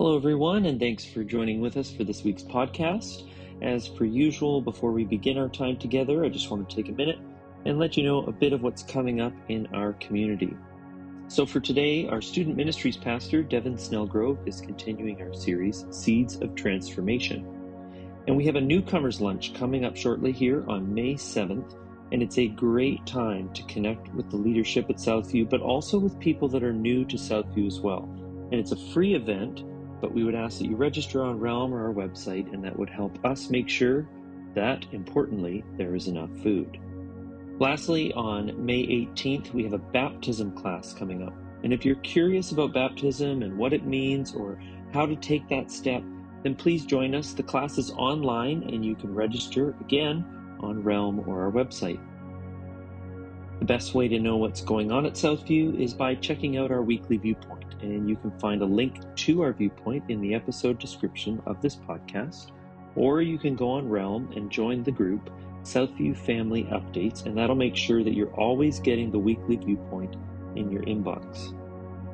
Hello, everyone, and thanks for joining with us for this week's podcast. As per usual, before we begin our time together, I just want to take a minute and let you know a bit of what's coming up in our community. So, for today, our student ministries pastor, Devin Snellgrove, is continuing our series, Seeds of Transformation. And we have a newcomers lunch coming up shortly here on May 7th, and it's a great time to connect with the leadership at Southview, but also with people that are new to Southview as well. And it's a free event but we would ask that you register on Realm or our website, and that would help us make sure that, importantly, there is enough food. Lastly, on May 18th, we have a baptism class coming up. And if you're curious about baptism and what it means or how to take that step, then please join us. The class is online and you can register again on Realm or our website. The best way to know what's going on at Southview is by checking out our weekly viewpoint and you can find a link to our viewpoint in the episode description of this podcast. Or you can go on Realm and join the group Southview Family Updates, and that'll make sure that you're always getting the weekly viewpoint in your inbox.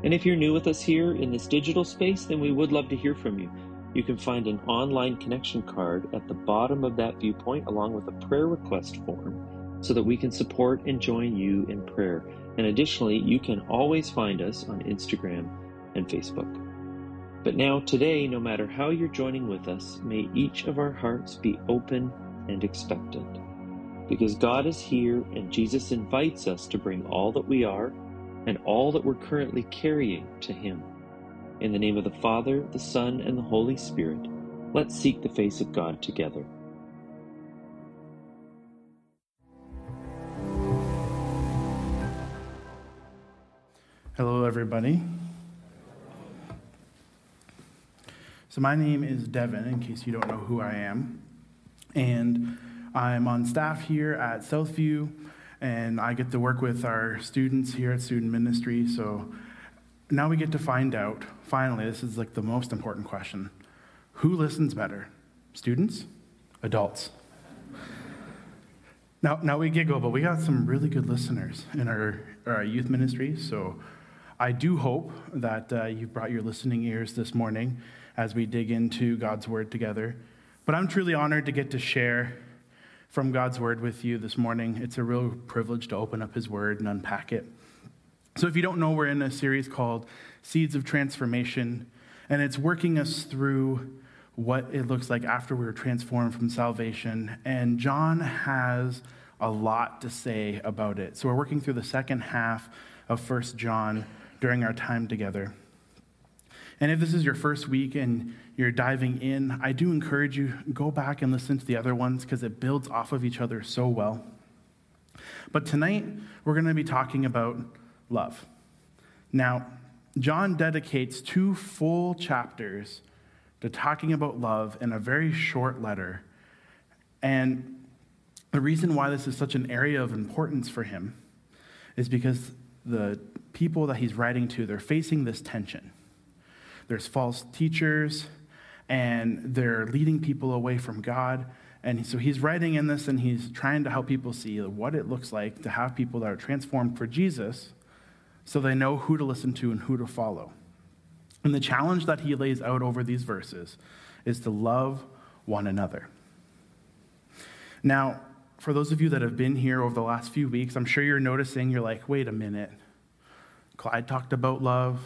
And if you're new with us here in this digital space, then we would love to hear from you. You can find an online connection card at the bottom of that viewpoint, along with a prayer request form, so that we can support and join you in prayer. And additionally, you can always find us on Instagram and Facebook. But now, today, no matter how you're joining with us, may each of our hearts be open and expectant. Because God is here and Jesus invites us to bring all that we are and all that we're currently carrying to Him. In the name of the Father, the Son, and the Holy Spirit, let's seek the face of God together. Hello, everybody. So, my name is Devin, in case you don't know who I am. And I'm on staff here at Southview, and I get to work with our students here at Student Ministry. So, now we get to find out, finally, this is like the most important question who listens better? Students? Adults? Now, now we giggle, but we got some really good listeners in our, our youth ministry. So I do hope that uh, you brought your listening ears this morning as we dig into God's Word together. But I'm truly honored to get to share from God's Word with you this morning. It's a real privilege to open up His Word and unpack it. So, if you don't know, we're in a series called Seeds of Transformation, and it's working us through what it looks like after we were transformed from salvation. And John has a lot to say about it. So, we're working through the second half of First John during our time together. And if this is your first week and you're diving in, I do encourage you go back and listen to the other ones because it builds off of each other so well. But tonight we're going to be talking about love. Now, John dedicates two full chapters to talking about love in a very short letter. And the reason why this is such an area of importance for him is because the people that he's writing to, they're facing this tension. There's false teachers, and they're leading people away from God. And so he's writing in this and he's trying to help people see what it looks like to have people that are transformed for Jesus so they know who to listen to and who to follow. And the challenge that he lays out over these verses is to love one another. Now, for those of you that have been here over the last few weeks, I'm sure you're noticing, you're like, wait a minute. Clyde talked about love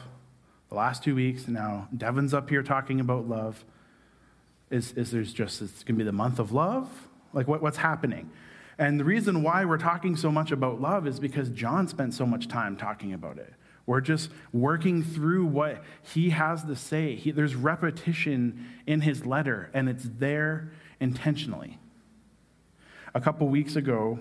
the last two weeks. Now, Devin's up here talking about love. Is, is there's just, it's going to be the month of love? Like, what, what's happening? And the reason why we're talking so much about love is because John spent so much time talking about it. We're just working through what he has to say. He, there's repetition in his letter, and it's there intentionally. A couple weeks ago,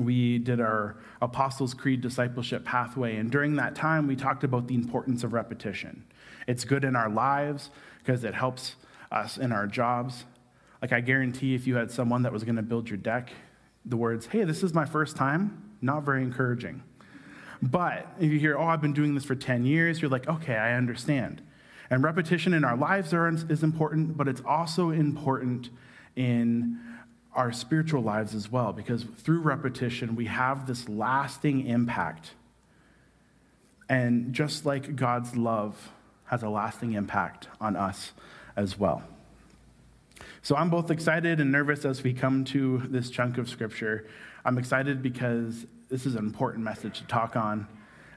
we did our Apostles' Creed discipleship pathway. And during that time, we talked about the importance of repetition. It's good in our lives because it helps us in our jobs. Like, I guarantee if you had someone that was going to build your deck, the words, hey, this is my first time, not very encouraging. But if you hear, oh, I've been doing this for 10 years, you're like, okay, I understand. And repetition in our lives is important, but it's also important in our spiritual lives as well, because through repetition, we have this lasting impact. And just like God's love has a lasting impact on us as well. So I'm both excited and nervous as we come to this chunk of scripture. I'm excited because this is an important message to talk on.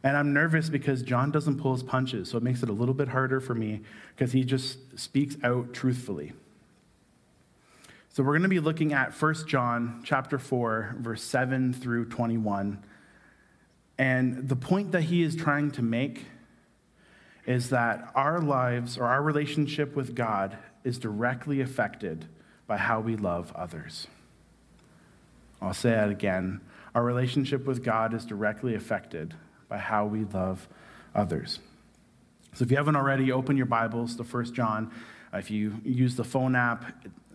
And I'm nervous because John doesn't pull his punches, so it makes it a little bit harder for me because he just speaks out truthfully. So we're going to be looking at 1 John chapter 4 verse 7 through 21. And the point that he is trying to make is that our lives or our relationship with God is directly affected by how we love others. I'll say that again. Our relationship with God is directly affected by how we love others. So if you haven't already, open your Bibles to 1 John. If you use the phone app,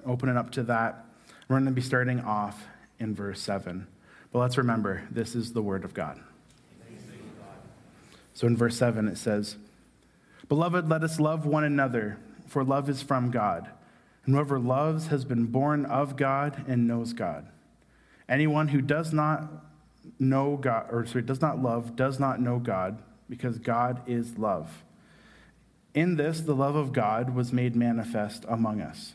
open it up to that. We're going to be starting off in verse 7. But let's remember, this is the Word of God. So in verse 7, it says, Beloved, let us love one another, for love is from God. And whoever loves has been born of God and knows God. Anyone who does not know God, or sorry, does not love, does not know God, because God is love. In this, the love of God was made manifest among us,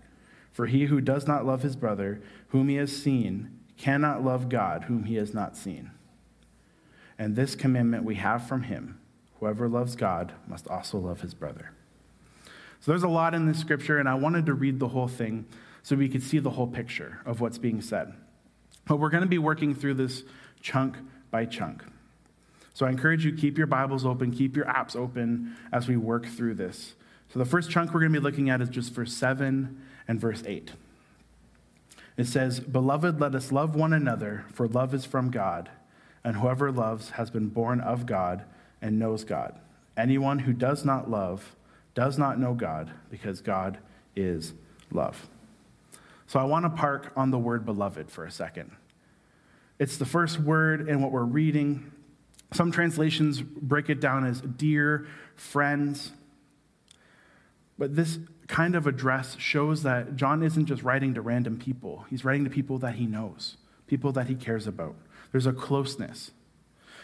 For he who does not love his brother, whom he has seen, cannot love God, whom he has not seen. And this commandment we have from him whoever loves God must also love his brother. So there's a lot in this scripture, and I wanted to read the whole thing so we could see the whole picture of what's being said. But we're going to be working through this chunk by chunk. So I encourage you keep your Bibles open, keep your apps open as we work through this. So the first chunk we're going to be looking at is just verse 7 and verse 8. It says, Beloved, let us love one another, for love is from God, and whoever loves has been born of God and knows God. Anyone who does not love does not know God because God is love. So I want to park on the word beloved for a second. It's the first word in what we're reading. Some translations break it down as dear friends. But this kind of address shows that John isn't just writing to random people, he's writing to people that he knows, people that he cares about. There's a closeness.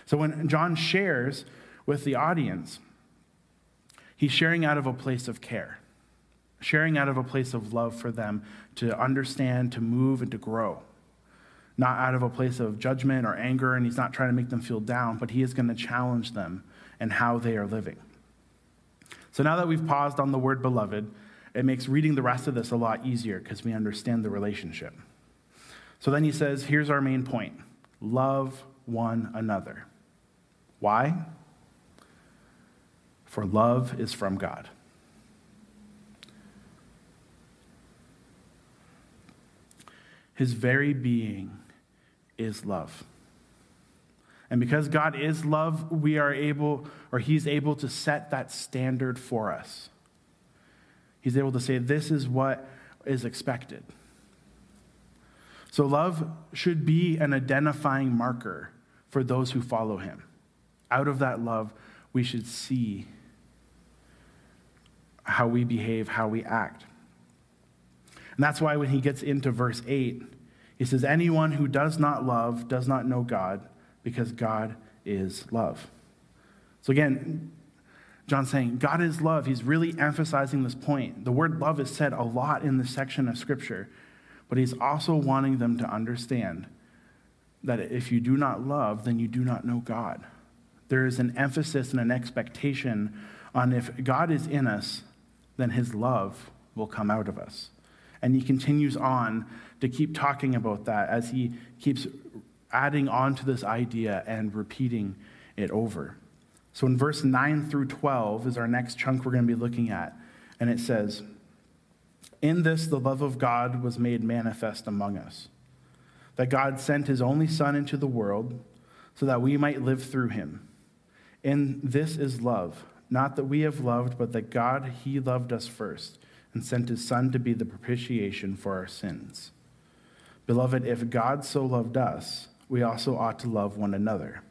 So when John shares with the audience, He's sharing out of a place of care, sharing out of a place of love for them to understand, to move, and to grow. Not out of a place of judgment or anger, and he's not trying to make them feel down, but he is going to challenge them and how they are living. So now that we've paused on the word beloved, it makes reading the rest of this a lot easier because we understand the relationship. So then he says, here's our main point love one another. Why? for love is from God. His very being is love. And because God is love, we are able, or He's able to set that standard for us. He's able to say, this is what is expected. So, love should be an identifying marker for those who follow Him. Out of that love, we should see how we behave, how we act. And that's why when he gets into verse 8, he says, Anyone who does not love does not know God, because God is love. So again, John's saying God is love. He's really emphasizing this point. The word love is said a lot in this section of Scripture, but he's also wanting them to understand that if you do not love, then you do not know God. There is an emphasis and an expectation on if God is in us, then his love will come out of us. And he continues on to keep talking about that as he keeps adding on to this idea and repeating it over. So in verse 9 through 12 is our next chunk we're going to be looking at. And it says, In this the love of God was made manifest among us, that God sent his only Son into the world so that we might live through him. And this is love, not that we have loved, but that God, he loved us first and sent his Son to be the propitiation for our sins. Beloved, if God so loved us, we also ought to love one another.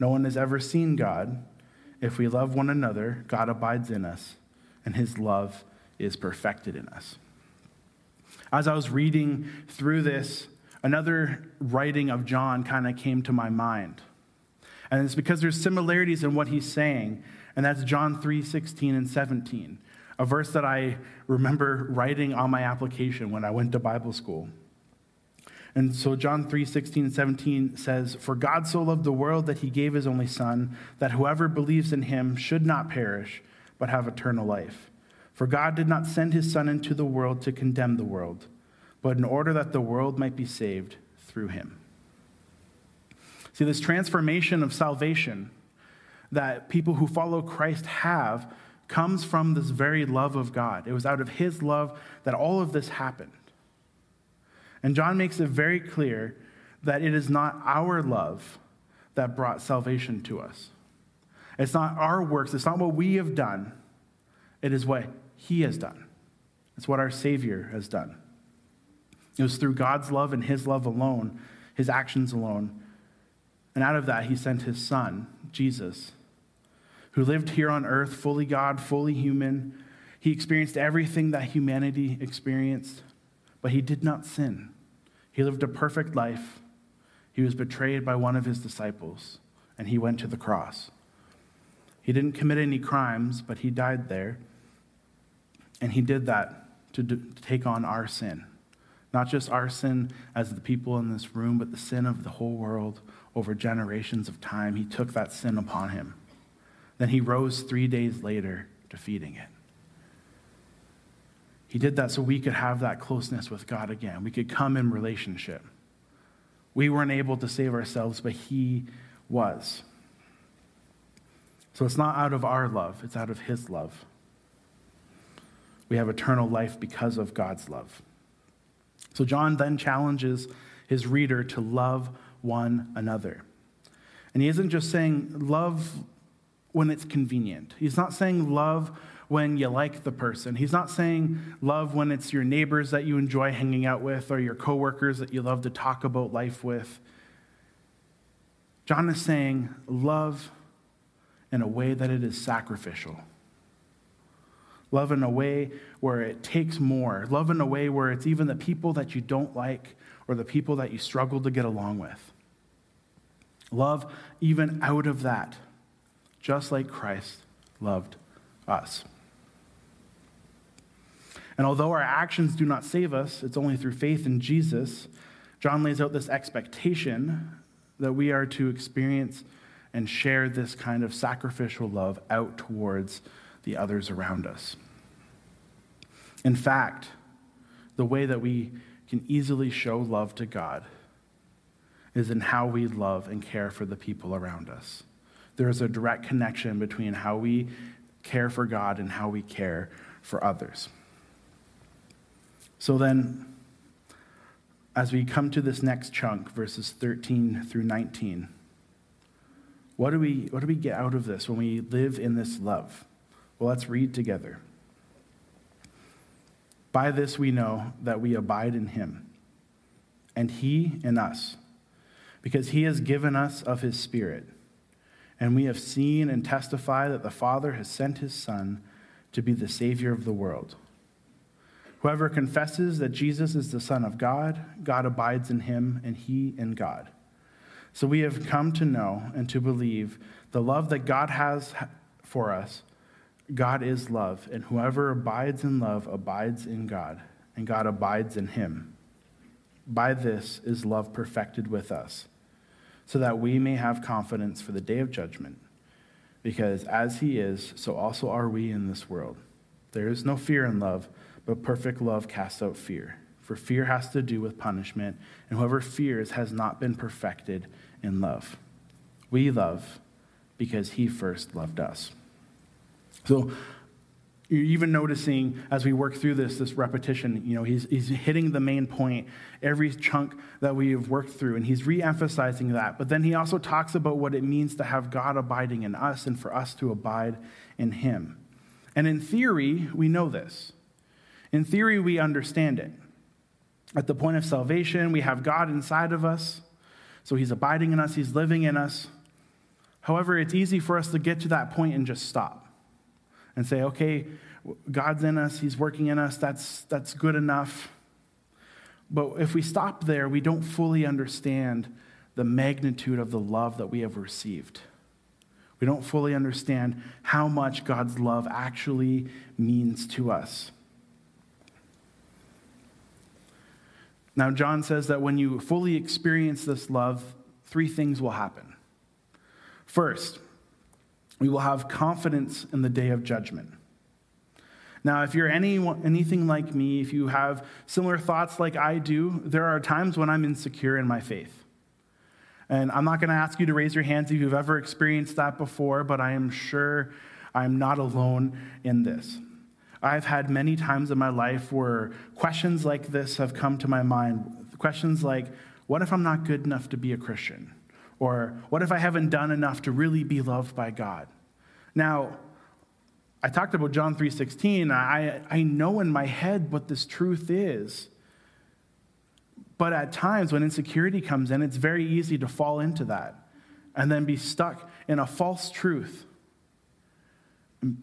No one has ever seen God. If we love one another, God abides in us, and his love is perfected in us. As I was reading through this, another writing of John kind of came to my mind. And it's because there's similarities in what he's saying, and that's John 3 16 and 17, a verse that I remember writing on my application when I went to Bible school. And so John 3 16 and 17 says, For God so loved the world that he gave his only Son, that whoever believes in him should not perish, but have eternal life. For God did not send his Son into the world to condemn the world, but in order that the world might be saved through him. See, this transformation of salvation that people who follow Christ have comes from this very love of God. It was out of his love that all of this happened. And John makes it very clear that it is not our love that brought salvation to us. It's not our works, it's not what we have done, it is what he has done. It's what our Savior has done. It was through God's love and his love alone, his actions alone. And out of that, he sent his son, Jesus, who lived here on earth, fully God, fully human. He experienced everything that humanity experienced but he did not sin. He lived a perfect life. He was betrayed by one of his disciples, and he went to the cross. He didn't commit any crimes, but he died there. And he did that to, do, to take on our sin. Not just our sin as the people in this room, but the sin of the whole world over generations of time. He took that sin upon him. Then he rose three days later, defeating it. He did that so we could have that closeness with God again. We could come in relationship. We weren't able to save ourselves, but He was. So it's not out of our love, it's out of His love. We have eternal life because of God's love. So John then challenges his reader to love one another. And he isn't just saying love when it's convenient. He's not saying love when you like the person. He's not saying love when it's your neighbors that you enjoy hanging out with or your coworkers that you love to talk about life with. John is saying love in a way that it is sacrificial. Love in a way where it takes more. Love in a way where it's even the people that you don't like or the people that you struggle to get along with. Love even out of that, just like Christ loved us. And although our actions do not save us, it's only through faith in Jesus, John lays out this expectation that we are to experience and share this kind of sacrificial love out towards the others around us. In fact, the way that we can easily show love to God is in how we love and care for the people around us. There is a direct connection between how we care for God and how we care for others. So then, as we come to this next chunk, verses 13 through 19, what do we, what do we get out of this when we live in this love? Well, let's read together. By this we know that we abide in him, and he in us, because he has given us of his Spirit. And we have seen and testify that the Father has sent his Son to be the Savior of the world. Whoever confesses that Jesus is the Son of God, God abides in him, and he in God. So we have come to know and to believe the love that God has for us. God is love, and whoever abides in love abides in God, and God abides in him. By this is love perfected with us, so that we may have confidence for the day of judgment. Because as he is, so also are we in this world. There is no fear in love but perfect love casts out fear. For fear has to do with punishment, and whoever fears has not been perfected in love. We love because he first loved us. So, you're even noticing as we work through this, this repetition, you know, he's, he's hitting the main point, every chunk that we have worked through, and he's re emphasizing that. But then he also talks about what it means to have God abiding in us and for us to abide in him. And in theory, we know this. In theory, we understand it. At the point of salvation, we have God inside of us. So he's abiding in us, he's living in us. However, it's easy for us to get to that point and just stop and say, okay, God's in us, he's working in us, that's, that's good enough. But if we stop there, we don't fully understand the magnitude of the love that we have received. We don't fully understand how much God's love actually means to us. Now, John says that when you fully experience this love, three things will happen. First, we will have confidence in the day of judgment. Now, if you're any, anything like me, if you have similar thoughts like I do, there are times when I'm insecure in my faith. And I'm not going to ask you to raise your hands if you've ever experienced that before, but I am sure I'm not alone in this. I've had many times in my life where questions like this have come to my mind. Questions like, what if I'm not good enough to be a Christian? Or what if I haven't done enough to really be loved by God? Now, I talked about John 3:16. I, I know in my head what this truth is. But at times when insecurity comes in, it's very easy to fall into that and then be stuck in a false truth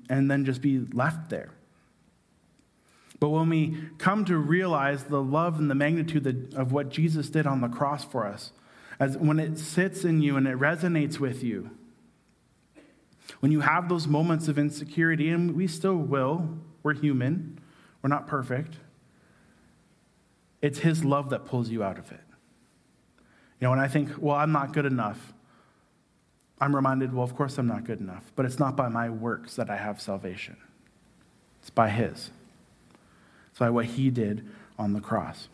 and then just be left there. But when we come to realize the love and the magnitude of what Jesus did on the cross for us, as when it sits in you and it resonates with you, when you have those moments of insecurity, and we still will, we're human, we're not perfect, it's His love that pulls you out of it. You know, when I think, well, I'm not good enough, I'm reminded, well, of course I'm not good enough, but it's not by my works that I have salvation, it's by His. By what he did on the cross.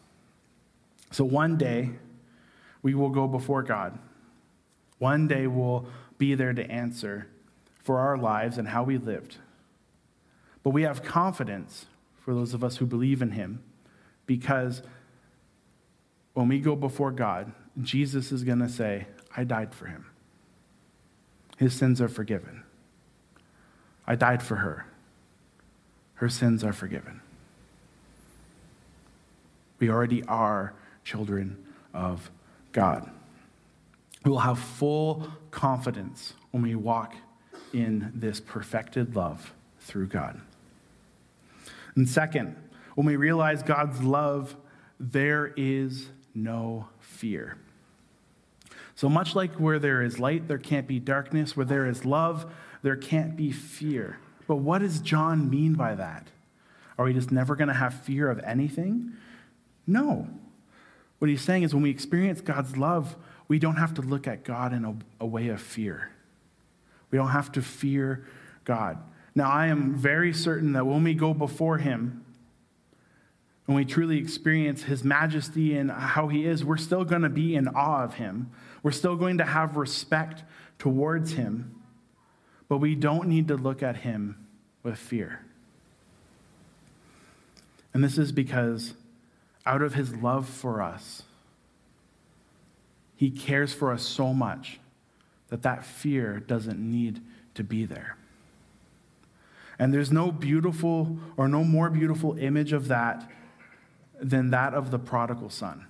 So one day, we will go before God. One day, we'll be there to answer for our lives and how we lived. But we have confidence for those of us who believe in him because when we go before God, Jesus is going to say, I died for him. His sins are forgiven. I died for her. Her sins are forgiven. We already are children of God. We will have full confidence when we walk in this perfected love through God. And second, when we realize God's love, there is no fear. So much like where there is light, there can't be darkness. Where there is love, there can't be fear. But what does John mean by that? Are we just never going to have fear of anything? No. What he's saying is when we experience God's love, we don't have to look at God in a, a way of fear. We don't have to fear God. Now, I am very certain that when we go before him, when we truly experience his majesty and how he is, we're still going to be in awe of him. We're still going to have respect towards him, but we don't need to look at him with fear. And this is because out of his love for us, he cares for us so much that that fear doesn't need to be there. And there's no beautiful or no more beautiful image of that than that of the prodigal son.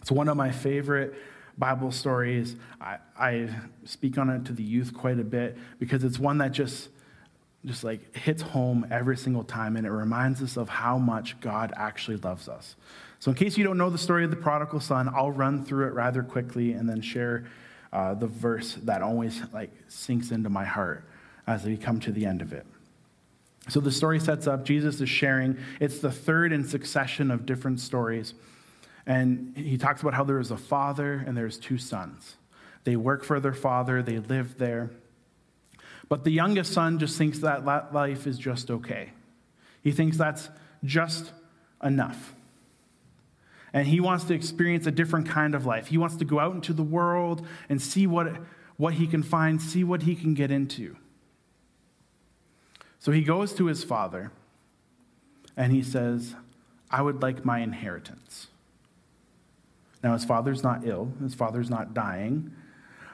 It's one of my favorite Bible stories. I, I speak on it to the youth quite a bit because it's one that just just like hits home every single time, and it reminds us of how much God actually loves us. So, in case you don't know the story of the prodigal son, I'll run through it rather quickly and then share uh, the verse that always like sinks into my heart as we come to the end of it. So the story sets up Jesus is sharing. It's the third in succession of different stories. And he talks about how there is a father and there's two sons. They work for their father, they live there. But the youngest son just thinks that life is just okay. He thinks that's just enough. And he wants to experience a different kind of life. He wants to go out into the world and see what, what he can find, see what he can get into. So he goes to his father and he says, I would like my inheritance. Now, his father's not ill, his father's not dying.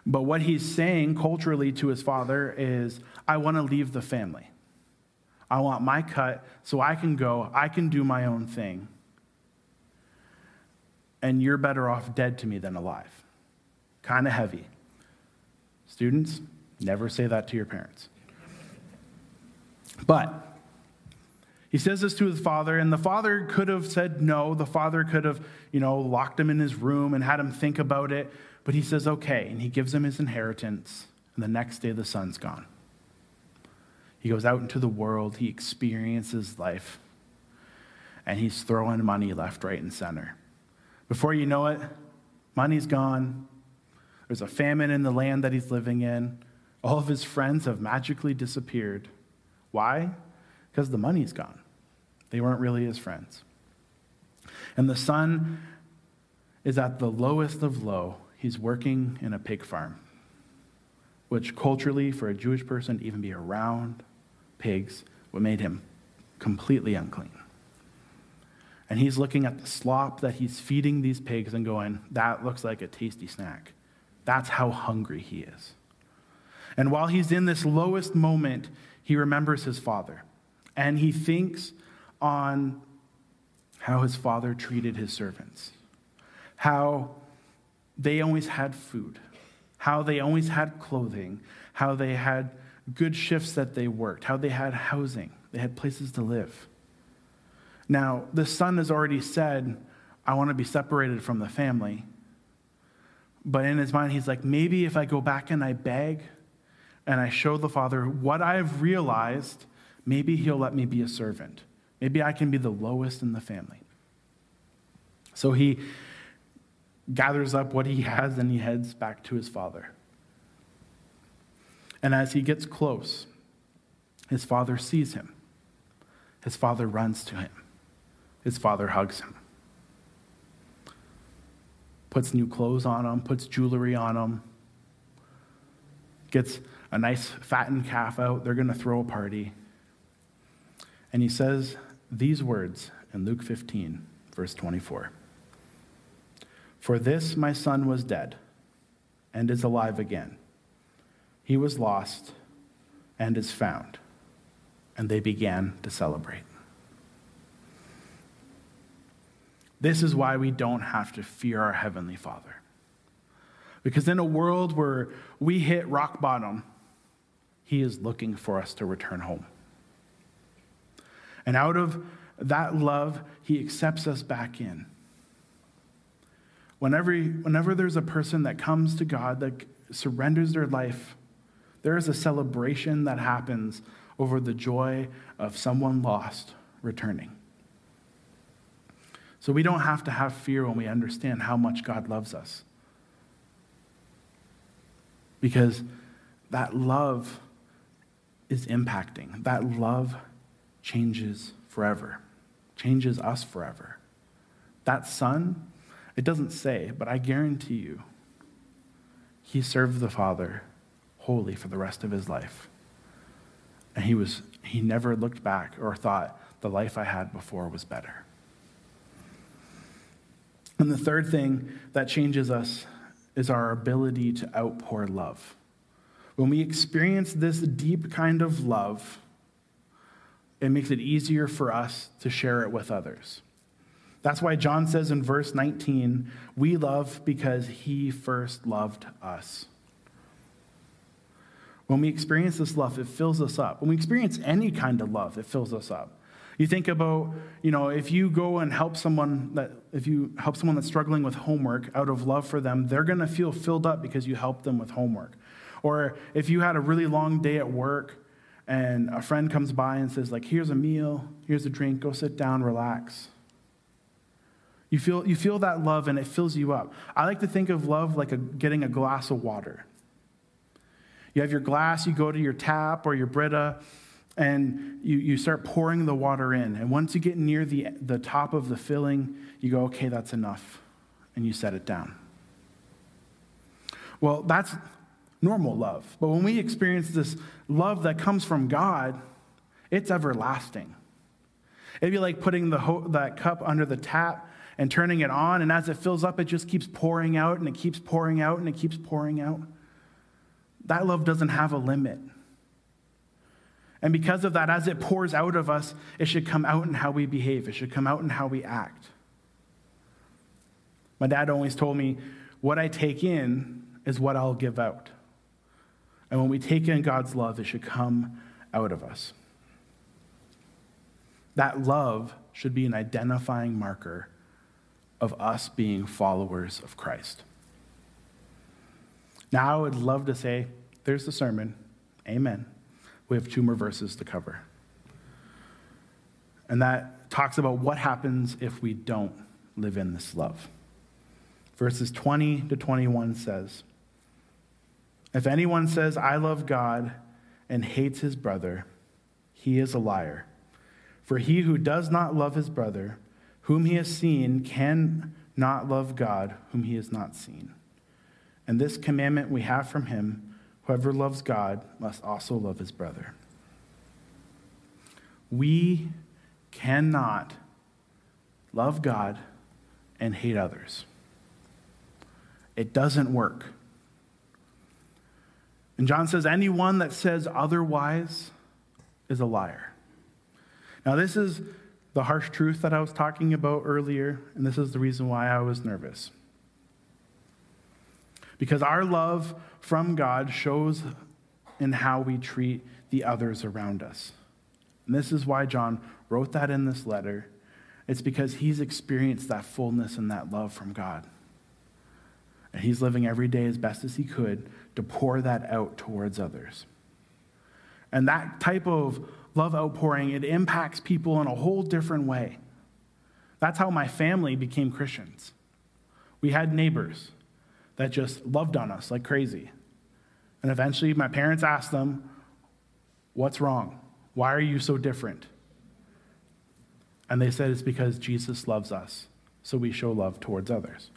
But what he's saying culturally to his father is, I want to leave the family. I want my cut so I can go, I can do my own thing. And you're better off dead to me than alive. Kind of heavy. Students, never say that to your parents. But he says this to his father, and the father could have said no. The father could have, you know, locked him in his room and had him think about it. But he says, okay. And he gives him his inheritance. And the next day, the son's gone. He goes out into the world, he experiences life, and he's throwing money left, right, and center. Before you know it, money's gone. There's a famine in the land that he's living in. All of his friends have magically disappeared. Why? Because the money's gone. They weren't really his friends. And the son is at the lowest of low. He's working in a pig farm, which culturally, for a Jewish person, to even be around pigs, what made him completely unclean. And he's looking at the slop that he's feeding these pigs and going, that looks like a tasty snack. That's how hungry he is. And while he's in this lowest moment, he remembers his father and he thinks on how his father treated his servants, how they always had food, how they always had clothing, how they had good shifts that they worked, how they had housing, they had places to live. Now, the son has already said, I want to be separated from the family. But in his mind, he's like, maybe if I go back and I beg, and I show the Father what I've realized, maybe He'll let me be a servant. Maybe I can be the lowest in the family. So he gathers up what he has and he heads back to his father. And as he gets close, his father sees him. His father runs to him. His father hugs him. Puts new clothes on him, puts jewelry on him, gets a nice fattened calf out. They're going to throw a party. And he says these words in Luke 15, verse 24 For this my son was dead and is alive again. He was lost and is found. And they began to celebrate. This is why we don't have to fear our Heavenly Father. Because in a world where we hit rock bottom, he is looking for us to return home. And out of that love, He accepts us back in. Whenever, whenever there's a person that comes to God, that surrenders their life, there is a celebration that happens over the joy of someone lost returning. So we don't have to have fear when we understand how much God loves us. Because that love is impacting. That love changes forever, changes us forever. That son, it doesn't say, but I guarantee you, he served the Father wholly for the rest of his life. And he was he never looked back or thought the life I had before was better. And the third thing that changes us is our ability to outpour love. When we experience this deep kind of love, it makes it easier for us to share it with others. That's why John says in verse 19, we love because he first loved us. When we experience this love, it fills us up. When we experience any kind of love, it fills us up. You think about, you know, if you go and help someone that if you help someone that's struggling with homework out of love for them, they're going to feel filled up because you helped them with homework. Or if you had a really long day at work and a friend comes by and says like, "Here's a meal, here's a drink, go sit down, relax." You feel, you feel that love and it fills you up. I like to think of love like a, getting a glass of water. You have your glass, you go to your tap or your Brita, and you, you start pouring the water in. And once you get near the, the top of the filling, you go, okay, that's enough. And you set it down. Well, that's normal love. But when we experience this love that comes from God, it's everlasting. It'd be like putting the ho- that cup under the tap and turning it on, and as it fills up, it just keeps pouring out and it keeps pouring out and it keeps pouring out. That love doesn't have a limit. And because of that, as it pours out of us, it should come out in how we behave, it should come out in how we act. My dad always told me, What I take in is what I'll give out. And when we take in God's love, it should come out of us. That love should be an identifying marker of us being followers of Christ. Now, I would love to say, There's the sermon. Amen we have two more verses to cover. And that talks about what happens if we don't live in this love. Verses 20 to 21 says, If anyone says, I love God, and hates his brother, he is a liar. For he who does not love his brother, whom he has seen, can not love God, whom he has not seen. And this commandment we have from him Whoever loves God must also love his brother. We cannot love God and hate others. It doesn't work. And John says, anyone that says otherwise is a liar. Now, this is the harsh truth that I was talking about earlier, and this is the reason why I was nervous. Because our love from God shows in how we treat the others around us. And this is why John wrote that in this letter. It's because he's experienced that fullness and that love from God. And he's living every day as best as he could to pour that out towards others. And that type of love outpouring, it impacts people in a whole different way. That's how my family became Christians. We had neighbors that just loved on us like crazy. And eventually, my parents asked them, What's wrong? Why are you so different? And they said, It's because Jesus loves us, so we show love towards others.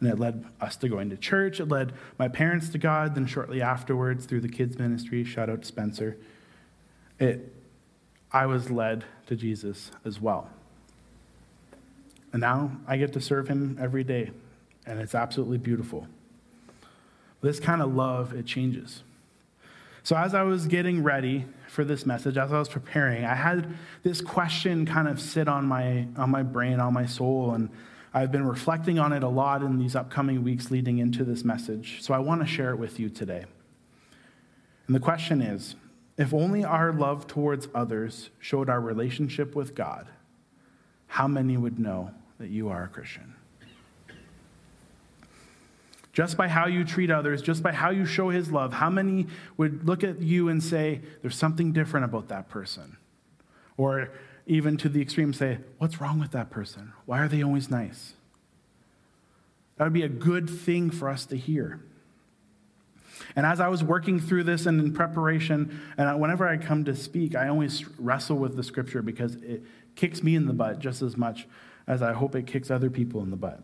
And it led us to going to church. It led my parents to God. Then, shortly afterwards, through the kids' ministry, shout out to Spencer, it, I was led to Jesus as well. And now I get to serve him every day and it's absolutely beautiful. This kind of love, it changes. So, as I was getting ready for this message, as I was preparing, I had this question kind of sit on my, on my brain, on my soul, and I've been reflecting on it a lot in these upcoming weeks leading into this message. So, I want to share it with you today. And the question is if only our love towards others showed our relationship with God, how many would know that you are a Christian? just by how you treat others, just by how you show his love, how many would look at you and say, there's something different about that person? Or even to the extreme, say, what's wrong with that person? Why are they always nice? That would be a good thing for us to hear. And as I was working through this and in preparation, and whenever I come to speak, I always wrestle with the scripture because it kicks me in the butt just as much as I hope it kicks other people in the butt.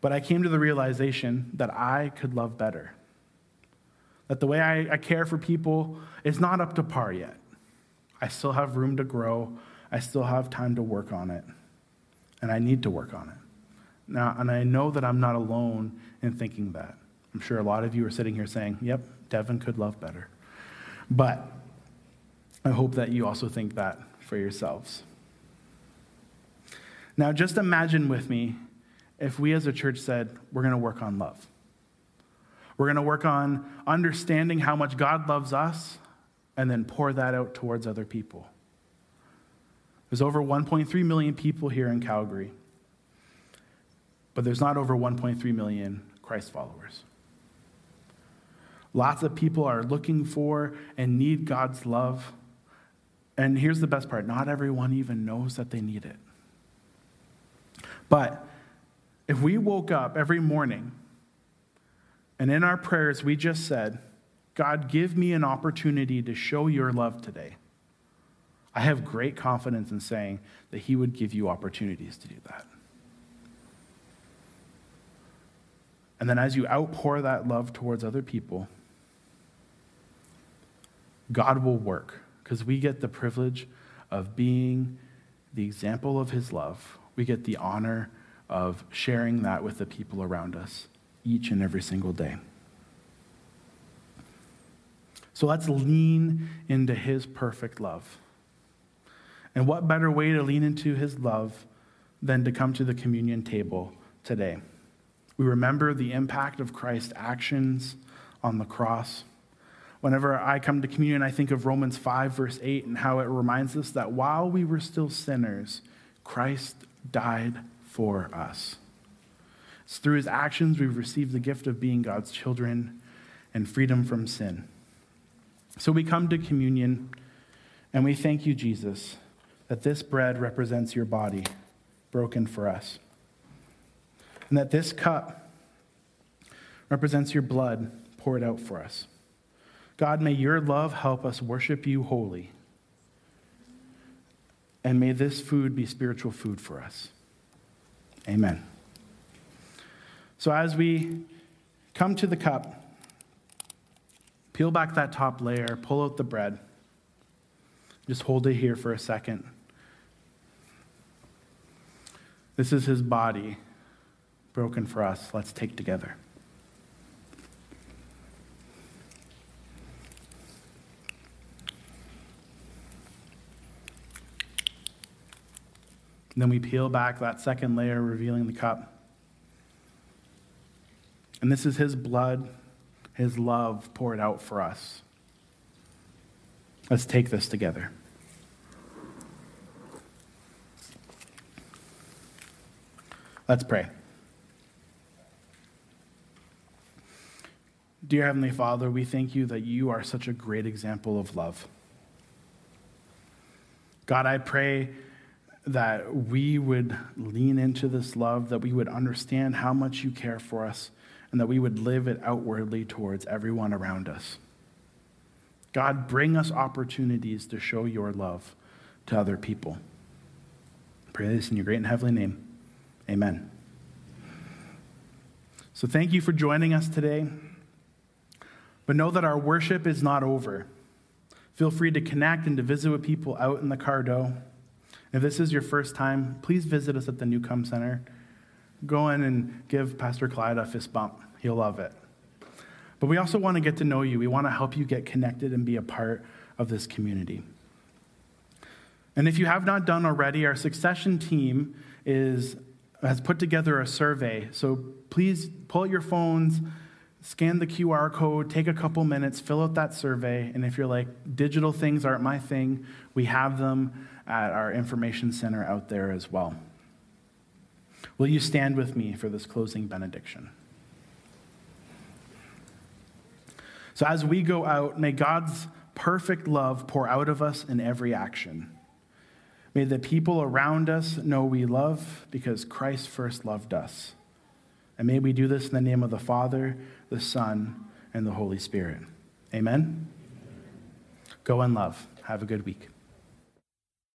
But I came to the realization that I could love better. That the way I, I care for people is not up to par yet. I still have room to grow. I still have time to work on it. And I need to work on it. Now, and I know that I'm not alone in thinking that. I'm sure a lot of you are sitting here saying, yep, Devin could love better. But I hope that you also think that for yourselves. Now, just imagine with me if we as a church said, we're going to work on love? We're going to work on understanding how much God loves us and then pour that out towards other people. There's over 1.3 million people here in Calgary, but there's not over 1.3 million Christ followers. Lots of people are looking for and need God's love. And here's the best part not everyone even knows that they need it. But if we woke up every morning and in our prayers we just said, God, give me an opportunity to show your love today, I have great confidence in saying that He would give you opportunities to do that. And then as you outpour that love towards other people, God will work because we get the privilege of being the example of His love. We get the honor of sharing that with the people around us each and every single day. So let's lean into His perfect love. And what better way to lean into His love than to come to the communion table today? We remember the impact of Christ's actions on the cross. Whenever I come to communion, I think of Romans 5, verse 8, and how it reminds us that while we were still sinners, Christ died for us. It's through his actions we've received the gift of being God's children and freedom from sin. So we come to communion and we thank you, Jesus, that this bread represents your body broken for us, and that this cup represents your blood poured out for us. God, may your love help us worship you wholly. And may this food be spiritual food for us. Amen. So, as we come to the cup, peel back that top layer, pull out the bread. Just hold it here for a second. This is his body broken for us. Let's take together. Then we peel back that second layer, revealing the cup. And this is his blood, his love poured out for us. Let's take this together. Let's pray. Dear Heavenly Father, we thank you that you are such a great example of love. God, I pray that we would lean into this love, that we would understand how much you care for us, and that we would live it outwardly towards everyone around us. God, bring us opportunities to show your love to other people. I pray this in your great and heavenly name. Amen. So thank you for joining us today. But know that our worship is not over. Feel free to connect and to visit with people out in the Cardo. If this is your first time, please visit us at the Newcomb Center. Go in and give Pastor Clyde a fist bump. He'll love it. But we also want to get to know you. We want to help you get connected and be a part of this community. And if you have not done already, our succession team is, has put together a survey. So please pull out your phones, scan the QR code, take a couple minutes, fill out that survey. And if you're like, digital things aren't my thing, we have them at our information center out there as well. Will you stand with me for this closing benediction? So, as we go out, may God's perfect love pour out of us in every action. May the people around us know we love because Christ first loved us. And may we do this in the name of the Father, the Son, and the Holy Spirit. Amen? Go in love. Have a good week.